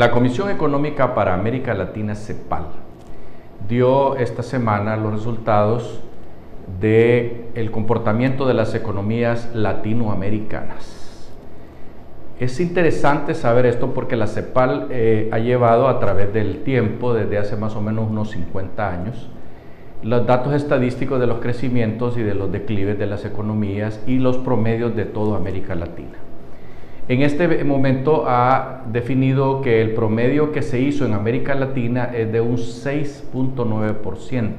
La Comisión Económica para América Latina, CEPAL, dio esta semana los resultados del el comportamiento de las economías latinoamericanas. Es interesante saber esto porque la CEPAL eh, ha llevado a través del tiempo, desde hace más o menos unos 50 años, los datos estadísticos de los crecimientos y de los declives de las economías y los promedios de toda América Latina. En este momento ha definido que el promedio que se hizo en América Latina es de un 6.9%.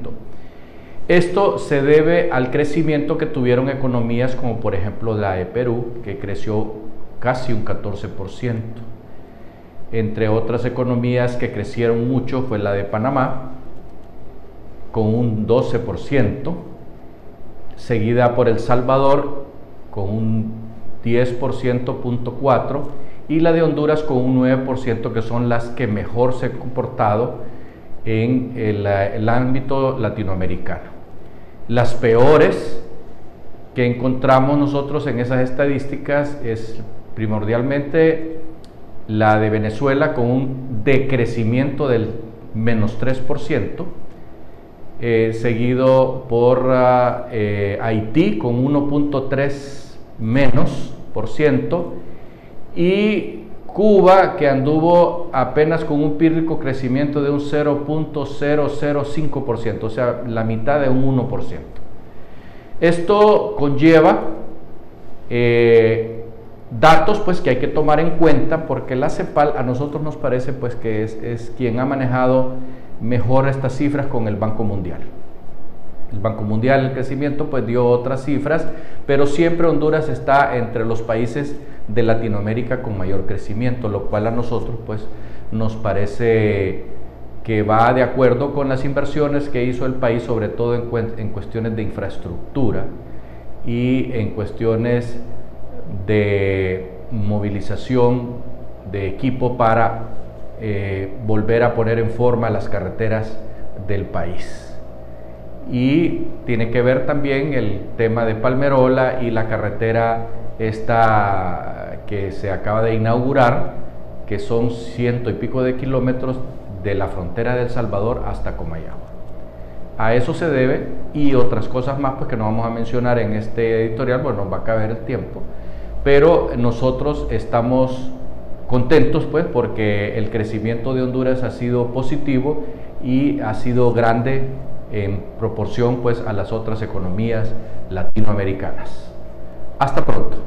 Esto se debe al crecimiento que tuvieron economías como por ejemplo la de Perú, que creció casi un 14%. Entre otras economías que crecieron mucho fue la de Panamá, con un 12%, seguida por El Salvador con un 10.4% y la de Honduras con un 9%, que son las que mejor se han comportado en el, el ámbito latinoamericano. Las peores que encontramos nosotros en esas estadísticas es primordialmente la de Venezuela con un decrecimiento del menos 3%, eh, seguido por ah, eh, Haití con 1.3 menos por ciento y Cuba que anduvo apenas con un pírrico crecimiento de un 0.005%, o sea, la mitad de un 1%. Esto conlleva eh, Datos pues que hay que tomar en cuenta porque la CEPAL a nosotros nos parece pues que es, quien ha manejado mejor estas cifras con el Banco Mundial. El Banco Mundial, el crecimiento, pues dio otras cifras, pero siempre Honduras está entre los países de Latinoamérica con mayor crecimiento, lo cual a nosotros pues nos parece que va de acuerdo con las inversiones que hizo el país, sobre todo en, cuestiones de infraestructura y en cuestiones de movilización de equipo para eh, volver a poner en forma las carreteras del país. Y tiene que ver también el tema de Palmerola y la carretera esta que se acaba de inaugurar, que son ciento y pico de kilómetros de la frontera de El Salvador hasta Comayagua. A eso se debe y otras cosas más pues, que no vamos a mencionar en este editorial, bueno, nos va a caber el tiempo pero nosotros estamos contentos pues porque el crecimiento de Honduras ha sido positivo y ha sido grande en proporción pues a las otras economías latinoamericanas. Hasta pronto.